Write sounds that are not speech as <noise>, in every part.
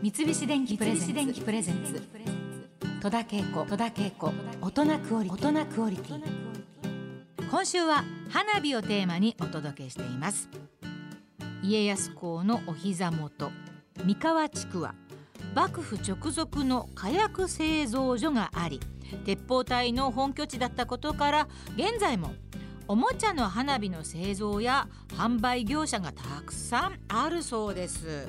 三菱電機プレゼンツ。戸田恵子戸田恵子大人クオリ大人クオリティ。今週は花火をテーマにお届けしています。家康公のお膝元三河地区は幕府直属の火薬製造所があり鉄砲隊の本拠地だったことから現在もおもちゃの花火の製造や販売業者がたくさんあるそうです。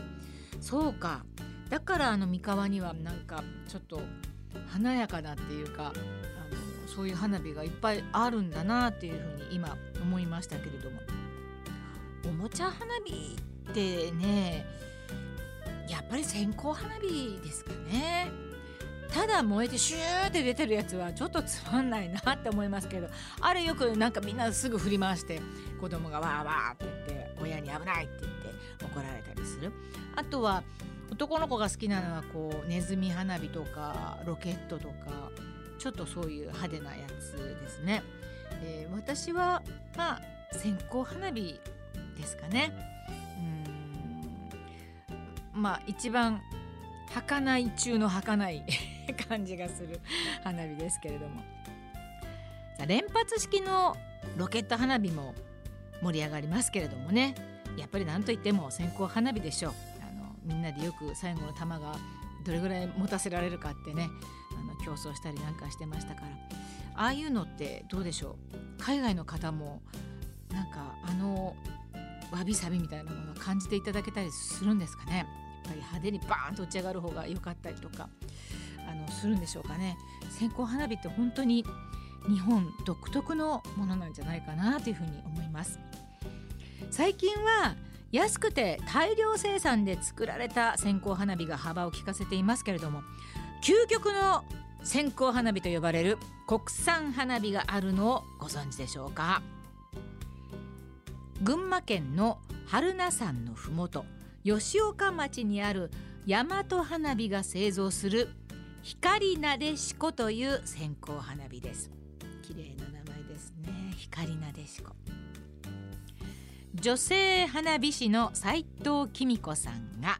そうか。だからあの三河にはなんかちょっと華やかなっていうかあのそういう花火がいっぱいあるんだなっていうふうに今思いましたけれども。おもちゃ花火ってねやっぱり線香花火ですかね。ただ燃えてシューって出てるやつはちょっとつまんないなって思いますけどあれよくなんかみんなすぐ振り回して子供がわーわーって言って親に危ないって言って怒られたりする。あとは男の子が好きなのはこうネズミ花火とかロケットとかちょっとそういう派手なやつですね、えー、私はまあ線香花火ですかね。うん。まあ一番儚い中の儚い <laughs> 感じがする花火ですけれども。連発式のロケット花火も盛り上がりますけれどもねやっぱり何といっても線香花火でしょうみんなでよく最後の玉がどれぐらい持たせられるかってねあの競争したりなんかしてましたから。ああいうのってどうでしょう？海外の方もなんかあのわびさびみたいなものを感じていただけたりするんですかね？やっぱり派手にバーンと打ち上がる方が良かったりとかあのするんでしょうかね。線香花火って本当に日本独特のものなんじゃないかなというふうに思います。最近は安くて大量生産で作られた線香花火が幅を利かせていますけれども究極の線香花火と呼ばれる国産花火があるのをご存知でしょうか？群馬県の榛名山のふもと吉岡町にある大和花火が製造する光なでしこという線香花火です。綺麗な名前ですね。光なでしこ。女性花火師の斉藤紀美子さんが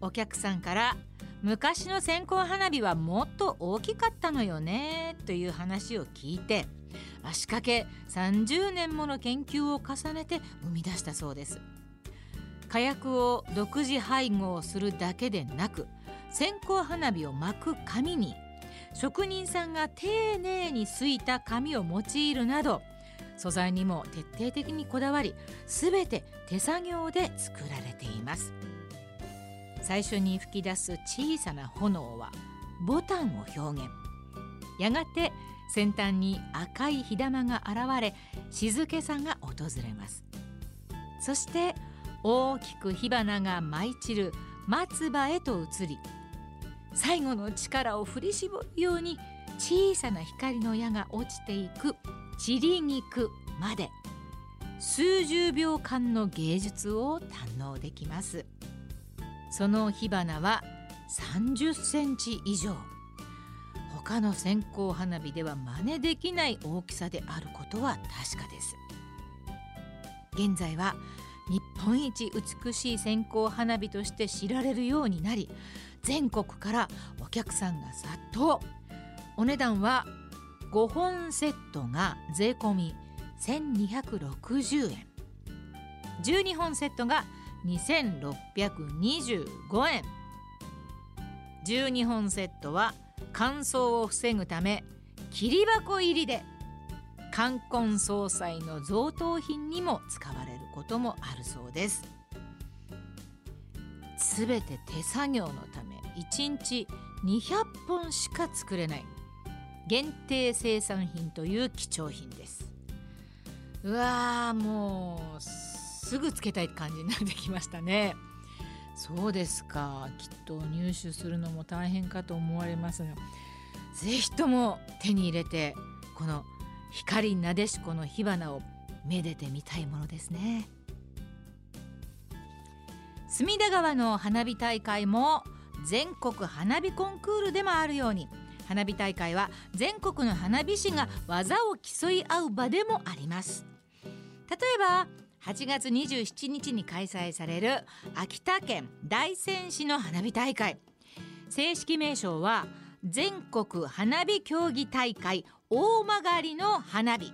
お客さんから昔の線香花火はもっと大きかったのよねという話を聞いて足掛け30年もの研究を重ねて生み出したそうです。火薬を独自配合するだけでなく線香花火を巻く紙に職人さんが丁寧にすいた紙を用いるなど素材にも徹底的にこだわり全て手作業で作られています。最初に噴き出す小さな炎はボタンを表現。やがて先端に赤い火玉が現れ静けさが訪れます。そして大きく火花が舞い散る松葉へと移り最後の力を振り絞るように小さな光の矢が落ちていく散り肉まで。数十秒間の芸術を堪能できます。その火花は30センチ以上。他の線香花火では真似できない大きさであることは確かです。現在は日本一美しい線香花火として知られるようになり全国からお客さんが殺到。お値段は5本セットが税込み1260円。12本セットが2625円。12本セットは乾燥を防ぐため切り箱入りで冠婚葬祭の贈答品にも使われることもあるそうです。すべて手作業のため1日200本しか作れない。限定生産品という貴重品です。うわーもうすぐつけたい感じになってきましたね。そうですか。きっと入手するのも大変かと思われますがぜひとも手に入れてこの光なでしこの火花をめでてみたいものですね。隅田川の花火大会も全国花火コンクールでもあるように花火大会は全国の花火師が技を競い合う場でもあります。例えば8月27日に開催される秋田県大仙市の花火大会。正式名称は全国花火競技大会大曲の花火。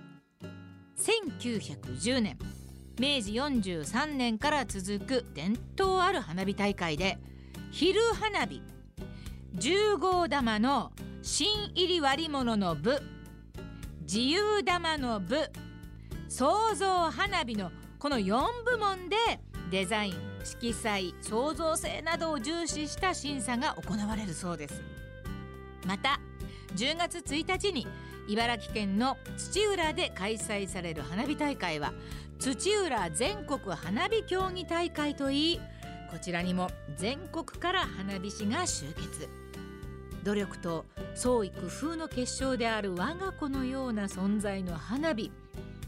1910年。明治43年から続く伝統ある花火大会で昼花火。10号玉の新入り割物の部。自由玉の部。創造花火の。この4部門でデザイン色彩創造性などを重視した審査が行われるそうです。また10月1日に茨城県の土浦で開催される花火大会は土浦全国花火競技大会といいこちらにも全国から花火師が集結。努力と創意工夫の結晶である我が子のような存在の花火。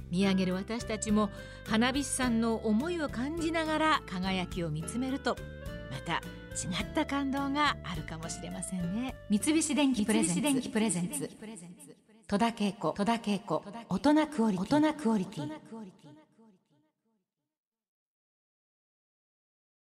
見上げる私たちも花火師さんの思いを感じながら輝きを見つめるとまた違った感動があるかもしれませんね。三菱電機プレゼンツ。戸田恵子。大人クオリティ